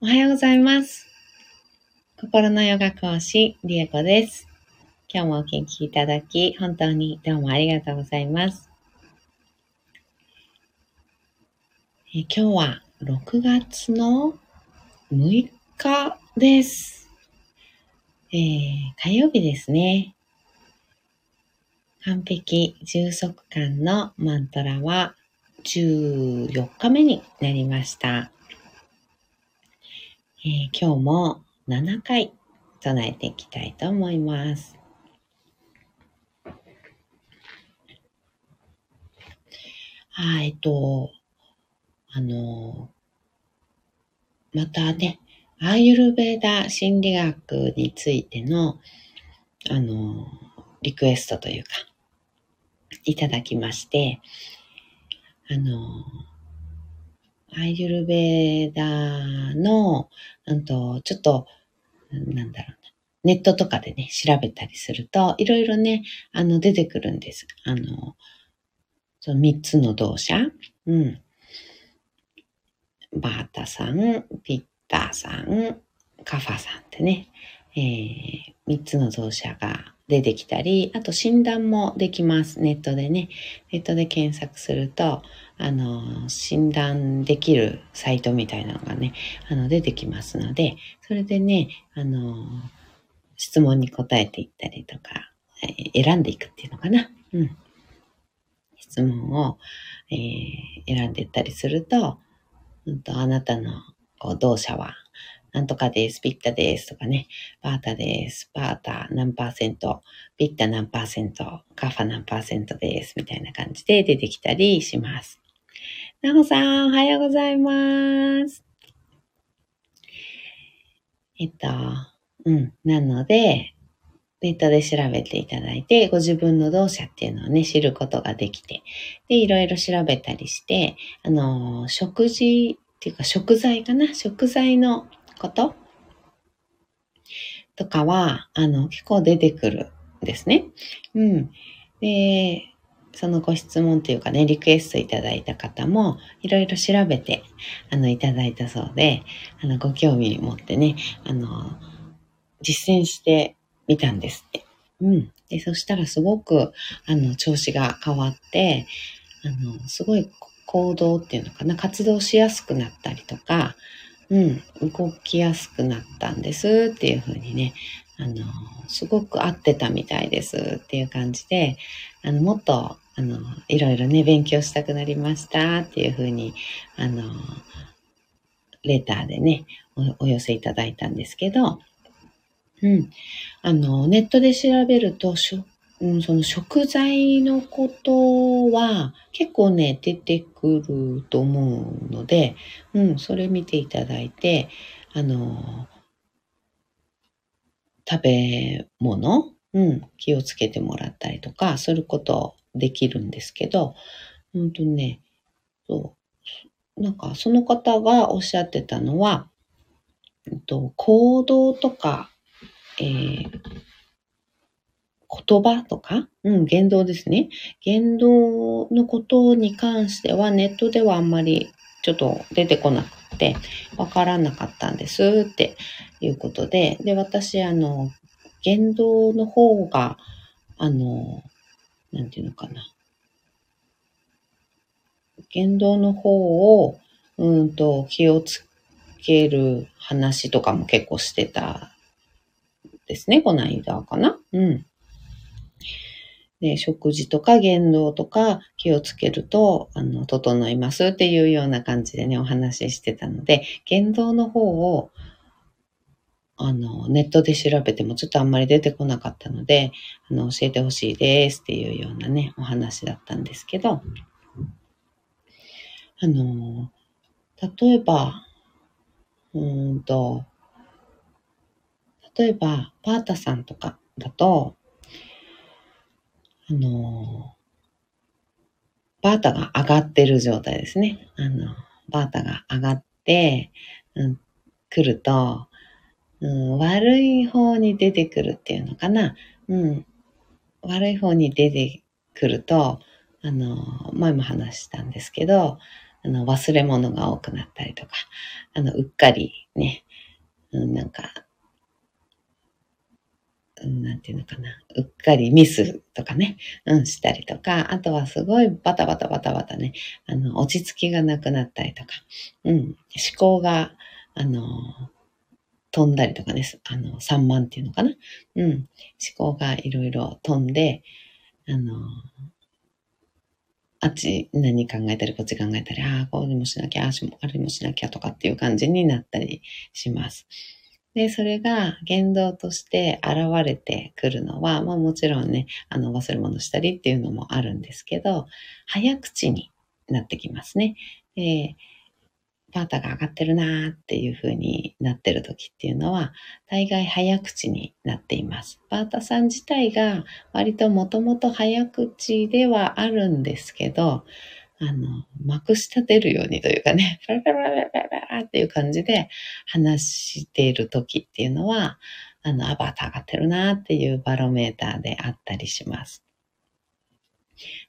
おはようございます。心のヨガ講師、リエコです。今日もお聞きいただき、本当にどうもありがとうございます。え今日は6月の6日です。えー、火曜日ですね。完璧充足感のマントラは14日目になりました。えー、今日も7回唱えていきたいと思います。はい、えっと、あの、またね、アーユルベーダ心理学についての、あの、リクエストというか、いただきまして、あの、アイユルベーダーの、うんと、ちょっと、なんだろうな。ネットとかでね、調べたりすると、いろいろね、あの、出てくるんです。あの、その三つの動作。うん。バータさん、ピッターさん、カファさんってね、えー、三つの動作が出てきたり、あと診断もできます。ネットでね。ネットで検索すると、あの、診断できるサイトみたいなのがね、あの、出てきますので、それでね、あの、質問に答えていったりとか、選んでいくっていうのかな。うん。質問を、えー、選んでいったりすると、うんと、あなたのこう動作はなんとかです、ピッタですとかね、バータです、バータ何パーセント、ピッタ何パーセント、カファ何パーセントです、みたいな感じで出てきたりします。なほさん、おはようございます。えっと、うん。なので、ネットで調べていただいて、ご自分の動作っていうのをね、知ることができて、で、いろいろ調べたりして、あの、食事っていうか食材かな？食材のこと？とかは、あの、結構出てくるんですね。うん。で、そのご質問というかね、リクエストいただいた方も、いろいろ調べて、あの、いただいたそうで、あの、ご興味持ってね、あの、実践してみたんですって。うん。で、そしたらすごく、あの、調子が変わって、あの、すごい行動っていうのかな、活動しやすくなったりとか、うん、動きやすくなったんですっていうふうにね、あの、すごく合ってたみたいですっていう感じで、あの、もっと、あの、いろいろね、勉強したくなりましたっていうふうに、あの、レターでねお、寄せいただいたんですけど、うん。あの、ネットで調べると、うん、その食材のことは結構ね、出てくると思うので、うん、それ見ていただいて、あの、食べ物、うん、気をつけてもらったりとか、することできるんですけど、本当にね、そう、なんかその方がおっしゃってたのは、と行動とか、えー、言葉とか、うん、言動ですね。言動のことに関してはネットではあんまりちょっと出てこなくて、わからなかったんですっていうことで、で、私、あの、言動の方が、あの、なんていうのかな。言動の方を、うんと、気をつける話とかも結構してたですね、この間かな。うん。で、食事とか言動とか気をつけると、あの、整いますっていうような感じでね、お話ししてたので、言動の方を、あの、ネットで調べてもちょっとあんまり出てこなかったので、あの、教えてほしいですっていうようなね、お話だったんですけど、あの、例えば、うんと、例えば、パータさんとかだと、あの、バータが上がってる状態ですね。あの、バータが上がって、うん、来ると、うん、悪い方に出てくるっていうのかな。うん、悪い方に出てくると、あの、前も話したんですけど、あの、忘れ物が多くなったりとか、あの、うっかりね、うん、なんか、うん、なんていうのかな、うっかりミスとかね、うん、したりとか、あとはすごいバタバタバタバタね、あの、落ち着きがなくなったりとか、うん、思考が、あの、飛んだりとかね、あの、散漫っていうのかな。うん。思考がいろいろ飛んで、あの、あっち何考えたり、こっち考えたり、ああ、こうにもしなきゃ、ああれもしなきゃとかっていう感じになったりします。で、それが言動として現れてくるのは、まあもちろんね、あの忘れ物したりっていうのもあるんですけど、早口になってきますね。でバータが上がってるなーっていう風になってる時っていうのは、大概早口になっています。バータさん自体が割ともともと早口ではあるんですけど、あの、まくし立てるようにというかね、パラパラパラパラっていう感じで話している時っていうのは、あの、アバター上がってるなーっていうバロメーターであったりします。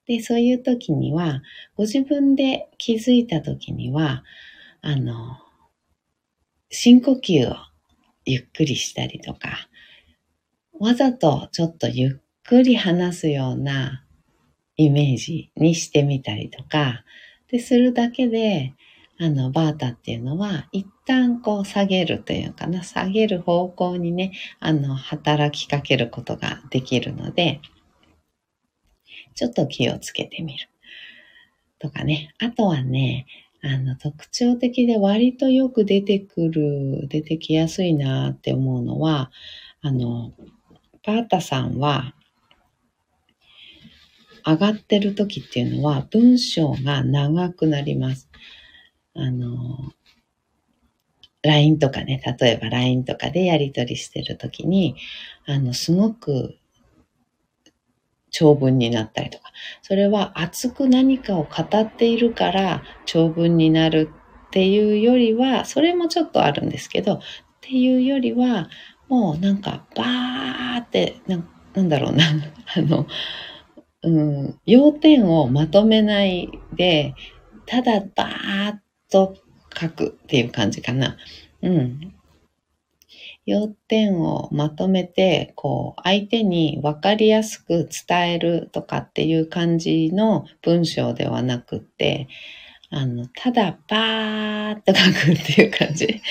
で、そういう時には、ご自分で気づいた時には、あの、深呼吸をゆっくりしたりとか、わざとちょっとゆっくり話すようなイメージにしてみたりとか、で、するだけで、あの、バータっていうのは、一旦こう下げるというかな、下げる方向にね、あの、働きかけることができるので、ちょっと気をつけてみる。とかね。あとはね、あの、特徴的で割とよく出てくる、出てきやすいなって思うのは、あの、パータさんは、上がってる時っていうのは文章が長くなります。あの、LINE とかね、例えば LINE とかでやり取りしてる時に、あの、すごく長文になったりとか、それは熱く何かを語っているから長文になるっていうよりは、それもちょっとあるんですけど、っていうよりは、もうなんかバーってな、なんだろうな、あの、うん、要点をまとめないで、ただバーッと書くっていう感じかな。うん。要点をまとめて、こう、相手に分かりやすく伝えるとかっていう感じの文章ではなくって、あの、ただバーっと書くっていう感じ。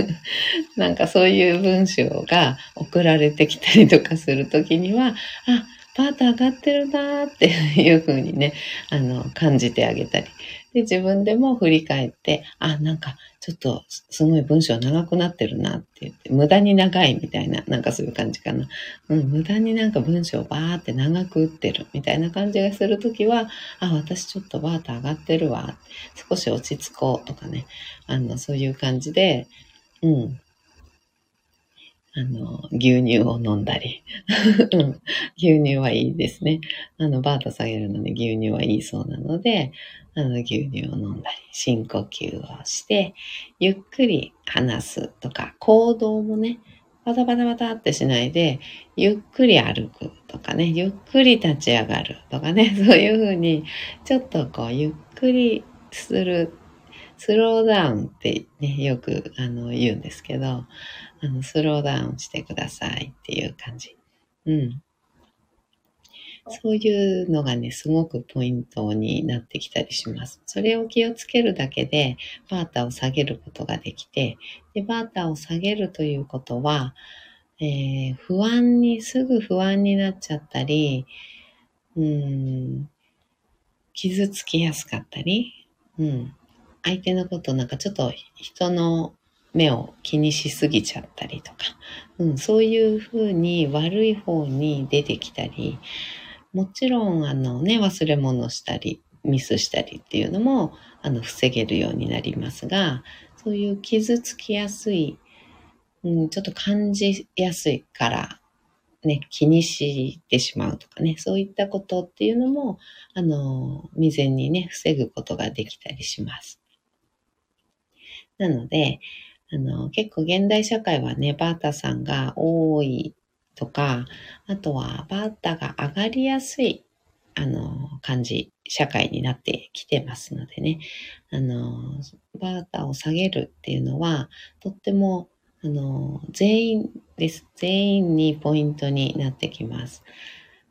なんかそういう文章が送られてきたりとかするときには、あ、パート上がってるなーっていう風にね、あの、感じてあげたり。で、自分でも振り返って、あ、なんか、ちょっと、すごい文章長くなってるなって言って、無駄に長いみたいな、なんかそういう感じかな。うん、無駄になんか文章バーって長く打ってるみたいな感じがするときは、あ、私ちょっとバート上がってるわ。少し落ち着こうとかね。あの、そういう感じで、うん、あの、牛乳を飲んだり。牛乳はいいですね。あの、バート下げるので牛乳はいいそうなので、あの、牛乳を飲んだり、深呼吸をして、ゆっくり話すとか、行動もね、バタバタバタってしないで、ゆっくり歩くとかね、ゆっくり立ち上がるとかね、そういうふうに、ちょっとこう、ゆっくりする、スローダウンってね、よくあの言うんですけど、あの、スローダウンしてくださいっていう感じ。うん。そういうのがね、すごくポイントになってきたりします。それを気をつけるだけで、バータを下げることができて、で、バータを下げるということは、えー、不安に、すぐ不安になっちゃったり、うん、傷つきやすかったり、うん、相手のことなんかちょっと人の目を気にしすぎちゃったりとか、うん、そういうふうに悪い方に出てきたり、もちろん、あのね、忘れ物したり、ミスしたりっていうのも、あの、防げるようになりますが、そういう傷つきやすい、うん、ちょっと感じやすいから、ね、気にしてしまうとかね、そういったことっていうのも、あの、未然にね、防ぐことができたりします。なので、あの、結構現代社会はね、バータさんが多いとか、あとはバータが上がりやすい、あの、感じ、社会になってきてますのでね、あの、バータを下げるっていうのは、とっても、あの、全員です。全員にポイントになってきます。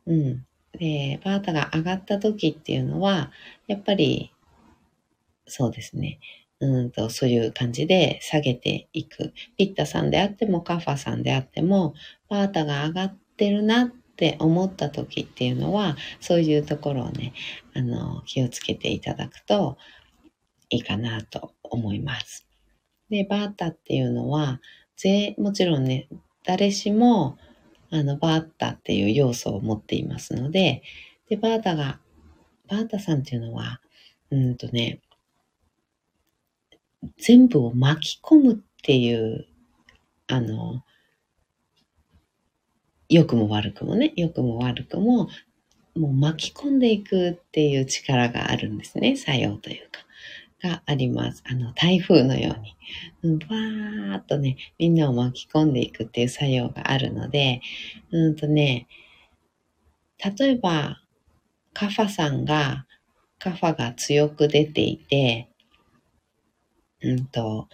うん。で、バータが上がった時っていうのは、やっぱり、そうですね。うんと、そういう感じで下げていく。ピッタさんであってもカファさんであっても、バータが上がってるなって思った時っていうのは、そういうところをね、あの、気をつけていただくといいかなと思います。で、バータっていうのは、ぜ、もちろんね、誰しも、あの、バータっていう要素を持っていますので、で、バータが、バータさんっていうのは、うんとね、全部を巻き込むっていう、あの、良くも悪くもね、良くも悪くも、もう巻き込んでいくっていう力があるんですね。作用というか。があります。あの、台風のように。うんわーっとね、みんなを巻き込んでいくっていう作用があるので、うんとね、例えば、カファさんが、カファが強く出ていて、うんと、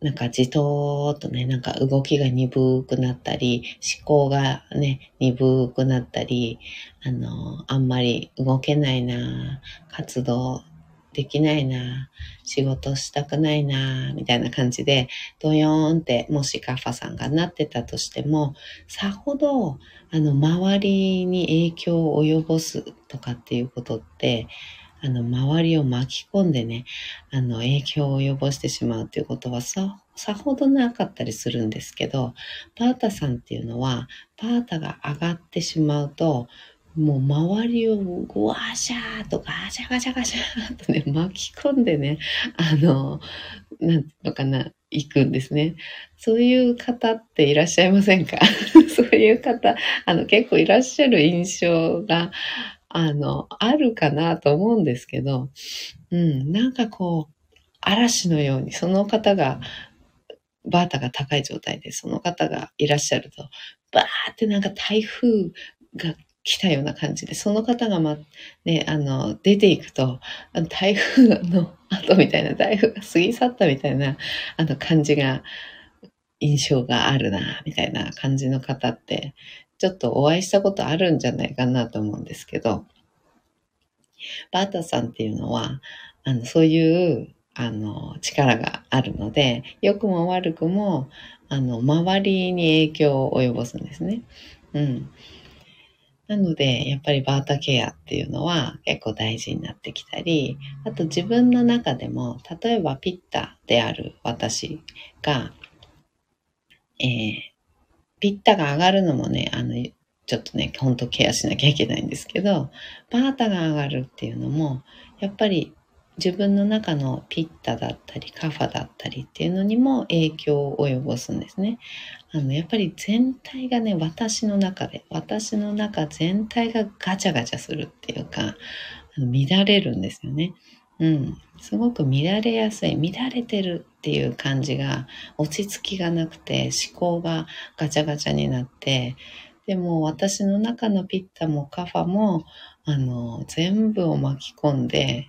なんかじとーっとね、なんか動きが鈍くなったり、思考がね、鈍くなったり、あの、あんまり動けないな、活動できないな、仕事したくないな、みたいな感じで、ドヨーンってもしカッファさんがなってたとしても、さほど、あの、周りに影響を及ぼすとかっていうことって、あの、周りを巻き込んでね、あの、影響を及ぼしてしまうということはさ、さほどなかったりするんですけど、パータさんっていうのは、パータが上がってしまうと、もう周りをぐわーシャーとガシャガシャガシャーとね、巻き込んでね、あの、なんていうのかな、行くんですね。そういう方っていらっしゃいませんか？そういう方、あの、結構いらっしゃる印象が、あの、あるかなと思うんですけど、うん、なんかこう、嵐のようにその方が、バータが高い状態でその方がいらっしゃると、バーってなんか台風が来たような感じで、その方がま、ね、あの、出ていくと、台風の後みたいな、台風が過ぎ去ったみたいな、あの感じが、印象があるな、みたいな感じの方って、ちょっとお会いしたことあるんじゃないかなと思うんですけど、バータさんっていうのは、あの、そういう、あの、力があるので、良くも悪くも、あの、周りに影響を及ぼすんですね。うん。なので、やっぱりバータケアっていうのは結構大事になってきたり、あと自分の中でも、例えばピッタである私が、えー、ピッタが上がるのもね、あの、ちょっとね、ほんとケアしなきゃいけないんですけど、バータが上がるっていうのも、やっぱり自分の中のピッタだったりカファだったりっていうのにも影響を及ぼすんですね。あの、やっぱり全体がね、私の中で、私の中全体がガチャガチャするっていうか、乱れるんですよね。うん。すごく乱れやすい、乱れてるっていう感じが、落ち着きがなくて、思考がガチャガチャになって、でも私の中のピッタもカファも、あの、全部を巻き込んで、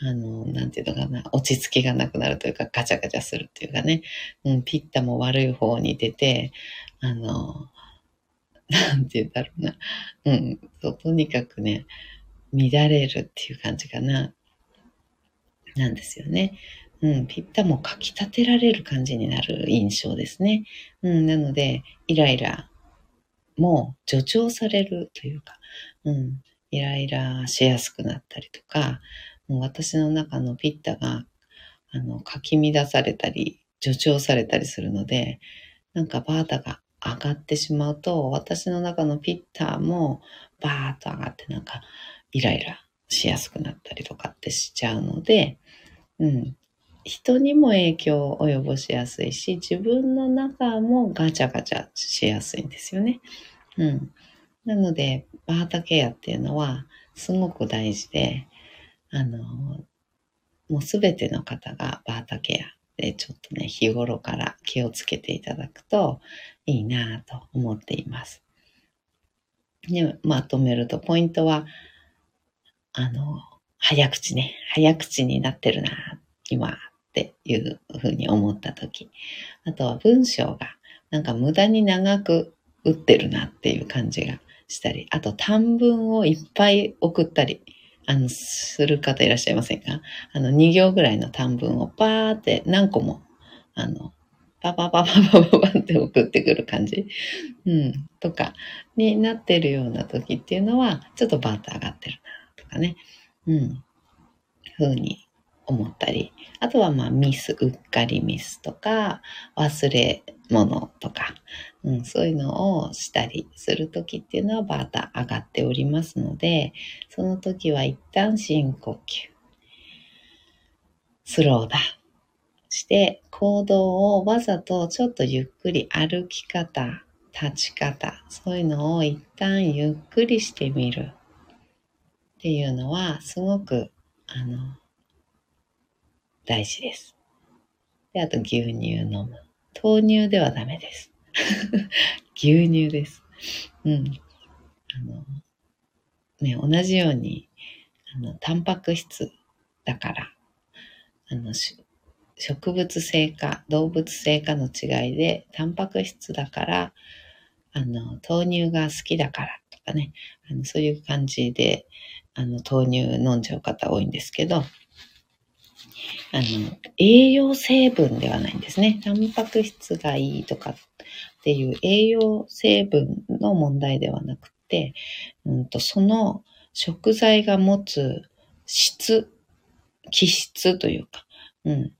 あの、なんていうのかな、落ち着きがなくなるというか、ガチャガチャするっていうかね、うん、ピッタも悪い方に出て、あの、なんて言うんだろうな、うん、そう、とにかくね、乱れるっていう感じかな、なんですよね。うん、ピッタもかき立てられる感じになる印象ですね。うん、なので、イライラも助長されるというか、うん、イライラしやすくなったりとか、もう私の中のピッタが、あの、かき乱されたり、助長されたりするので、なんかバータが上がってしまうと、私の中のピッタもバーッと上がってなんかイライラしやすくなったりとかってしちゃうので、うん。人にも影響を及ぼしやすいし、自分の中もガチャガチャしやすいんですよね。うん。なので、バータケアっていうのはすごく大事で、あの、もうすべての方がバータケアでちょっとね、日頃から気をつけていただくといいなと思っています。ね、まとめると、ポイントは、あの、早口ね。早口になってるな、今っていうふうに思ったとき。あとは文章が、なんか無駄に長く打ってるなっていう感じがしたり、あと短文をいっぱい送ったり、あの、する方いらっしゃいませんか？あの、2行ぐらいの短文をパーって何個も、あの、パパパパパパパって送ってくる感じ、うん、とかになってるような時っていうのは、ちょっとバーッと上がってるな、かね、うん、ふうに思ったり、あとはまあミス、うっかりミスとか、忘れ物とか、うん、そういうのをしたりするときっていうのはバータ上がっておりますので、その時は一旦深呼吸。スローダして行動をわざとちょっとゆっくり歩き方、立ち方、そういうのを一旦ゆっくりしてみる。っていうのはすごくあの大事です。で、あと牛乳飲む。豆乳ではダメです。牛乳です。うん。あの、ね、同じように、あの、タンパク質だから、あの、植物性か動物性かの違いで、タンパク質だから、あの、豆乳が好きだからとかね、あのそういう感じで、あの、豆乳飲んじゃう方多いんですけど、あの、栄養成分ではないんですね。タンパク質がいいとかっていう栄養成分の問題ではなくて、うんと、その食材が持つ質、気質というか、うん、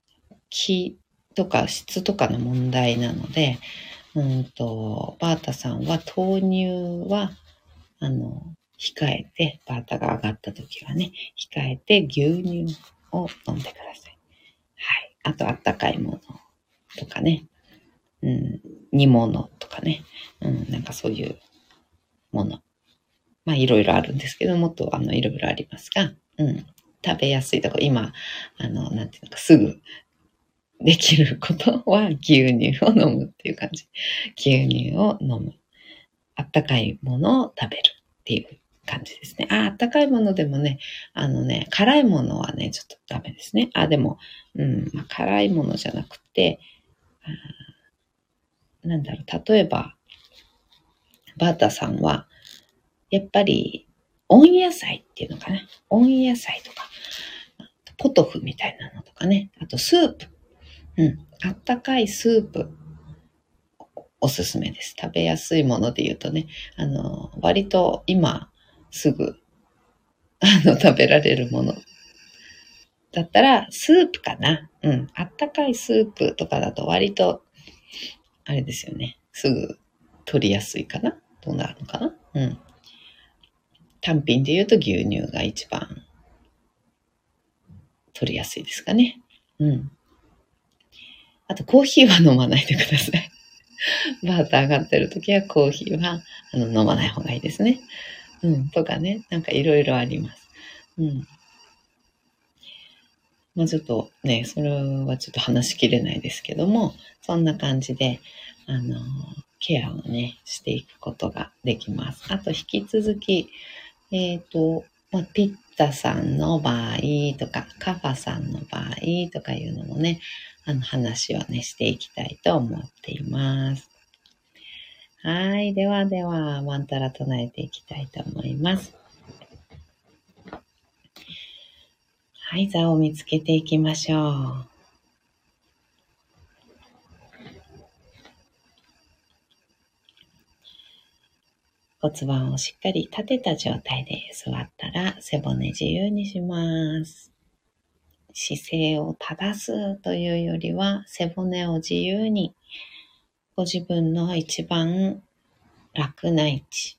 気とか質とかの問題なので、うんと、バータさんは豆乳は、あの、控えて、バータが上がった時はね、控えて牛乳を飲んでください。はい。あと、あったかいものとかね。うん、煮物とかね。うん、なんかそういうもの。まあ、いろいろあるんですけど、もっと、あの、いろいろありますが、うん。食べやすいとこ、今、あの、なんていうのか、すぐできることは牛乳を飲むっていう感じ。牛乳を飲む。あったかいものを食べるっていう感じですね。あ、あったかいものでもね、あのね、辛いものはね、ちょっとダメですね。あ、でも、うん、まあ、辛いものじゃなくて、なんだろう、例えば、バータさんは、やっぱり、温野菜っていうのかな。温野菜とか、ポトフみたいなのとかね。あと、スープ。うん。あったかいスープ。おすすめです。食べやすいもので言うとね、あの、割と今、すぐ、あの、食べられるもの。だったら、スープかな。うん。あったかいスープとかだと割と、あれですよね。すぐ取りやすいかな。どうなるのかな。うん。単品で言うと牛乳が一番取りやすいですかね。うん。あと、コーヒーは飲まないでください。バータ上がってる時はコーヒーはあの飲まない方がいいですね。うん、とかね、なんかいろいろあります。うん。まあちょっとね、それはちょっと話しきれないですけども、そんな感じで、あの、ケアをね、していくことができます。あと引き続き、えっ、ー、と、まあ、ピッタさんの場合とか、カファさんの場合とかいうのもね、あの話をね、していきたいと思っています。はい。ではでは、マンタラ唱えていきたいと思います。はい。座を見つけていきましょう。骨盤をしっかり立てた状態で座ったら背骨自由にします。姿勢を正すというよりは背骨を自由にご自分の一番楽な位置。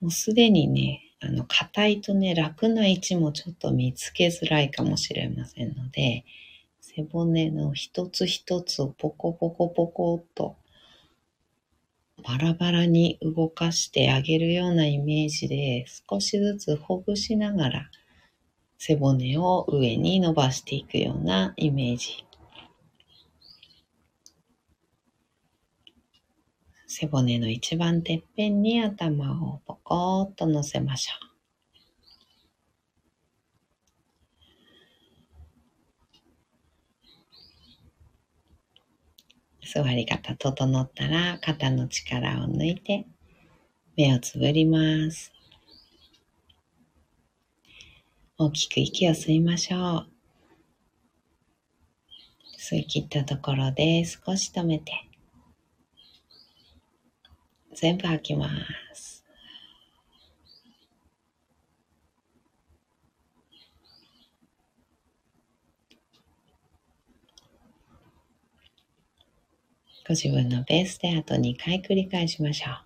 もうすでにね、あの、硬いとね、楽な位置もちょっと見つけづらいかもしれませんので、背骨の一つ一つをポコポコポコっとバラバラに動かしてあげるようなイメージで少しずつほぐしながら背骨を上に伸ばしていくようなイメージ。背骨の一番てっぺんに頭をポコーっと乗せましょう。座り方整ったら肩の力を抜いて目をつぶります。大きく息を吸いましょう。吸い切ったところで少し止めて全部吐きます。ご自分のペースであと2回繰り返しましょう。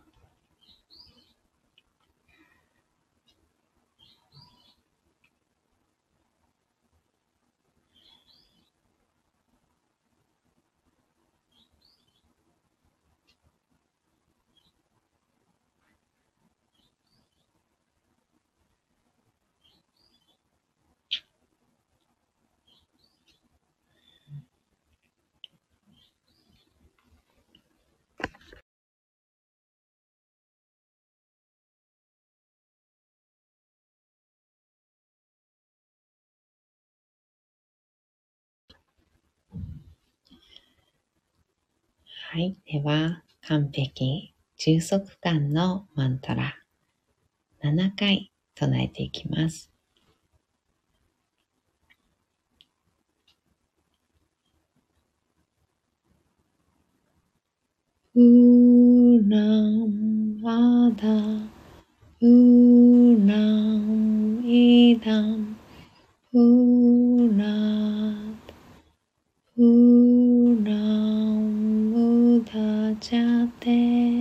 はい。では、完璧、充足感のマントラ、7回唱えていきます。うらんあだ、うらんいだん、うらうちゃって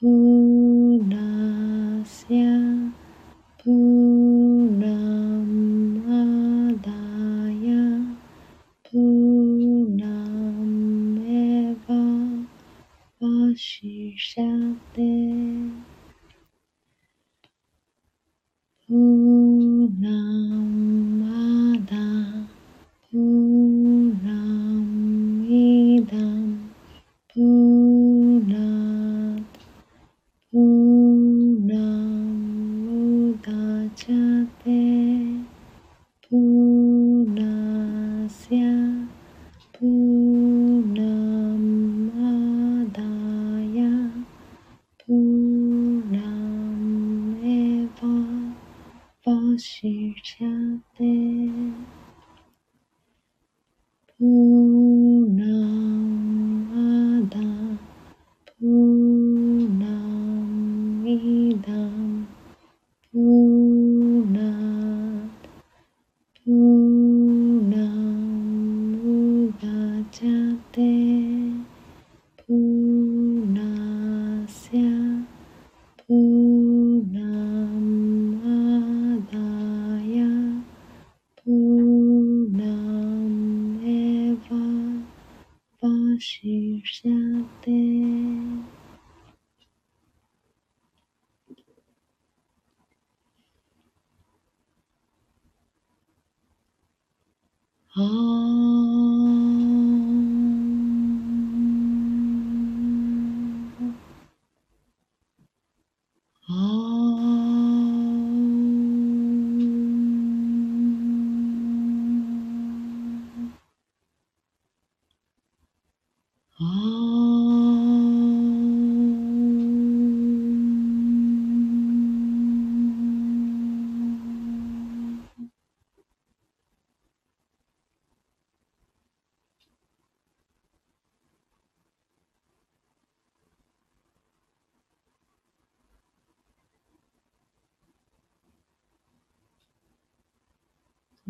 と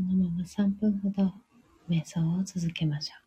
のまま3分ほど瞑想を続けましょう。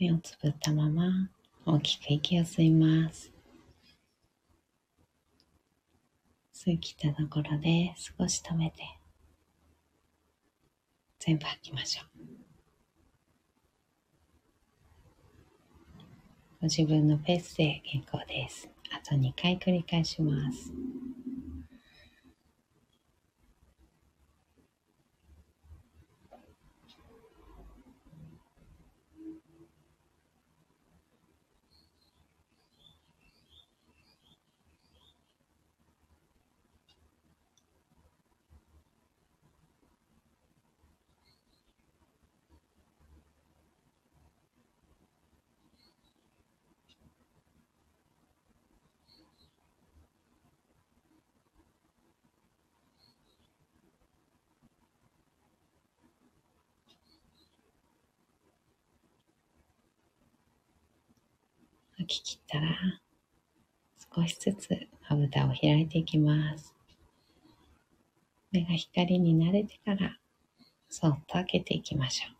目をつぶったまま大きく息を吸います。吸い切ったところで少し止めて全部吐きましょう。ご自分のペースで結構です。あと2回繰り返します。吐き切ったら少しずつまぶたを開いていきます。目が光に慣れてから、そっと開けていきましょう。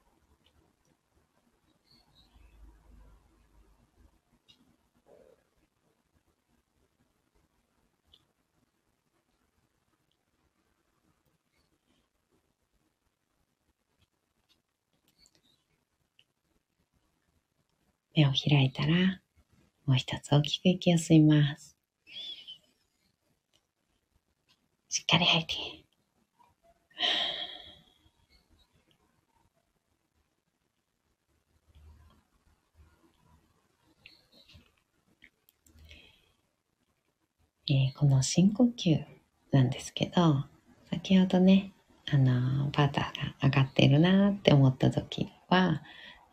目を開いたら、もう一つ大きく息を吸います。しっかり吐いて。えー、この深呼吸なんですけど、先ほどね、あの、バターが上がってるなって思った時は、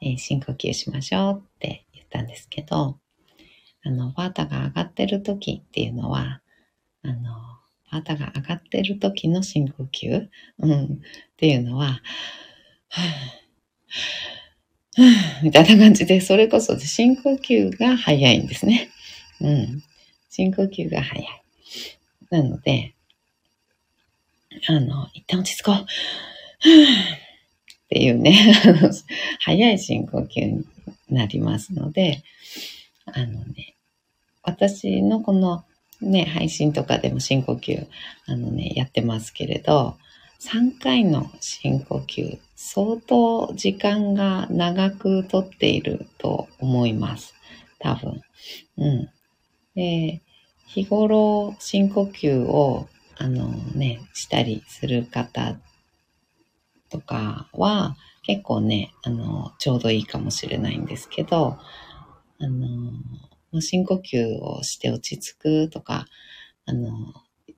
えー、深呼吸しましょうって言ったんですけど、あの、バータが上がってる時っていうのは、あの、バータが上がってる時の深呼吸、うん、っていうのは、はぁ、はぁ、みたいな感じで、それこそ深呼吸が早いんですね。うん。深呼吸が早い。なので、あの、一旦落ち着こう。っていうね、早い深呼吸になりますので、あのね、私のこのね、配信とかでも深呼吸、あのね、やってますけれど、3回の深呼吸、相当時間が長くとっていると思います。多分。うん。で、日頃深呼吸を、あのね、したりする方とかは結構ね、あの、ちょうどいいかもしれないんですけど、あの、深呼吸をして落ち着くとか、あの、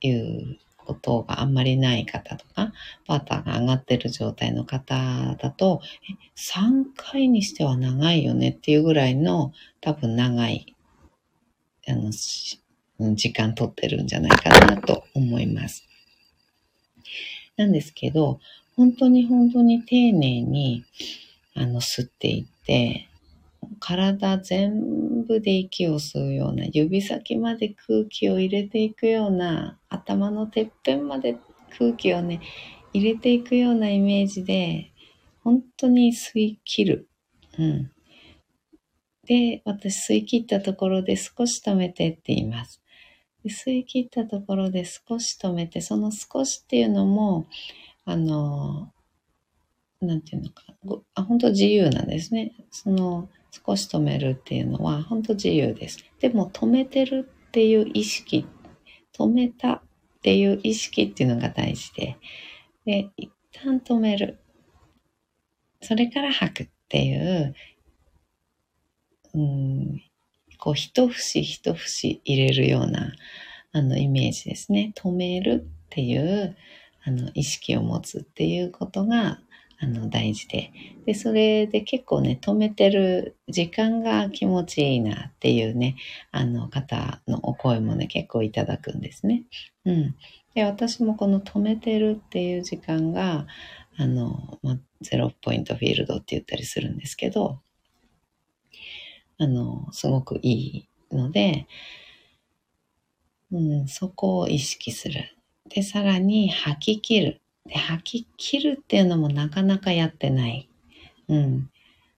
いうことがあんまりない方とか、パターが上がってる状態の方だと、3回にしては長いよねっていうぐらいの多分長い、あの、時間取ってるんじゃないかなと思います。なんですけど、本当に本当に丁寧に、あの、吸っていって、体全部で息を吸うような、指先まで空気を入れていくような、頭のてっぺんまで空気をね、入れていくようなイメージで、本当に吸い切る。うん。で、私吸い切ったところで少し止めてって言います。で吸い切ったところで少し止めて、その少しっていうのも、あの、なんていうのか、あ本当自由なんですね。その、少し止めるっていうのは本当自由です。でも止めてるっていう意識、止めたっていう意識っていうのが大事で、で、一旦止める。それから吐くっていう、うん、こう一節一節入れるようなあのイメージですね。止めるっていうあの、意識を持つっていうことが、あの、大事で。で、それで結構ね、止めてる時間が気持ちいいなっていうね、あの方のお声もね、結構いただくんですね。うん。で、私もこの止めてるっていう時間が、あの、まゼロポイントフィールドって言ったりするんですけど、あの、すごくいいので、うん、そこを意識する。で、さらに吐き切る。で、吐き切るっていうのもなかなかやってない。うん。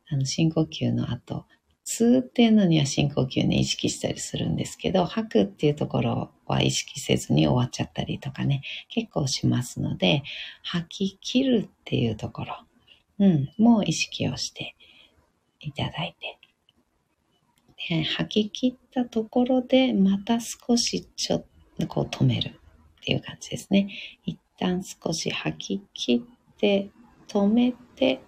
あの、深呼吸の後、吸うっていうのには深呼吸ね、意識したりするんですけど、吐くっていうところは意識せずに終わっちゃったりとかね、結構しますので、吐き切るっていうところ、うん、もう意識をしていただいて、で吐き切ったところで、また少しちょっとこう止める。っていう感じですね。一旦少し吐き切って止めて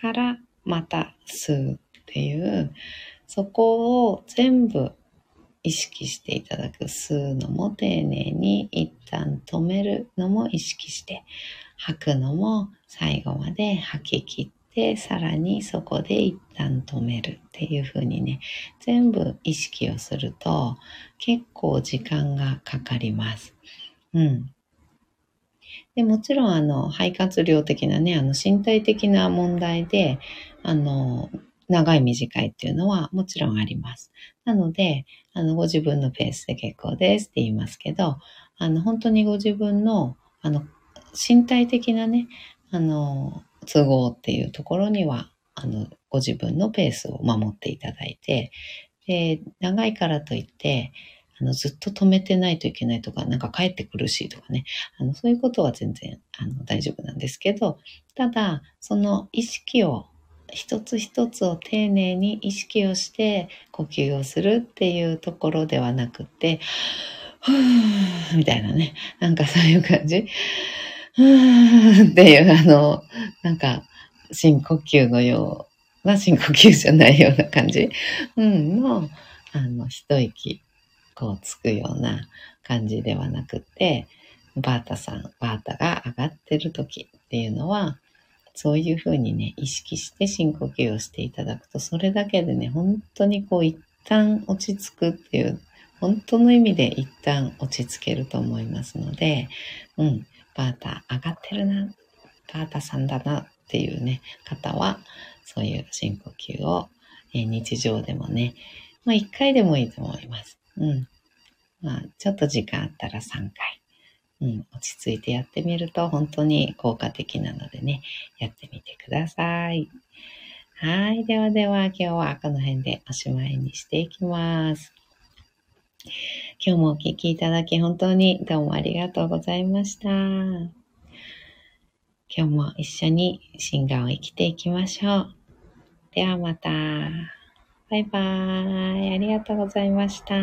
からまた吸うっていう、そこを全部意識していただく。吸うのも丁寧に一旦止めるのも意識して、吐くのも最後まで吐き切って、さらにそこで一旦止めるっていう風にね、全部意識をすると結構時間がかかります。うん。で、もちろん、あの、肺活量的なね、あの、身体的な問題で、あの、長い短いっていうのはもちろんあります。なので、あの、ご自分のペースで結構ですって言いますけど、あの、本当にご自分のあの、身体的なね、あの、都合っていうところには、あの、ご自分のペースを守っていただいて、で、長いからといって、あの、ずっと止めてないといけないとか、なんか帰ってくるしとかね、あの、そういうことは全然、あの、大丈夫なんですけど、ただ、その意識を、一つ一つを丁寧に意識をして呼吸をするっていうところではなくて、ふーみたいなね、なんかそういう感じ。ふーっていう、あの、なんか、深呼吸のような深呼吸じゃないような感じ、うん、の、あの、一息こうつくような感じではなくて、バータさん、バータが上がってる時っていうのは、そういうふうにね、意識して深呼吸をしていただくと、それだけでね、本当にこう一旦落ち着くっていう、本当の意味で一旦落ち着けると思いますので、うん、バータ上がってるな、バータさんだなっていうね、方は、そういう深呼吸を、日常でもね、まあ一回でもいいと思います。うん。まあ、ちょっと時間あったら3回。うん、落ち着いてやってみると本当に効果的なのでね、やってみてください。はい。ではでは今日はこの辺でおしまいにしていきます。今日もお聴きいただき本当にどうもありがとうございました。今日も一緒にシンガーを生きていきましょう。ではまた。バイバーイ。ありがとうございました。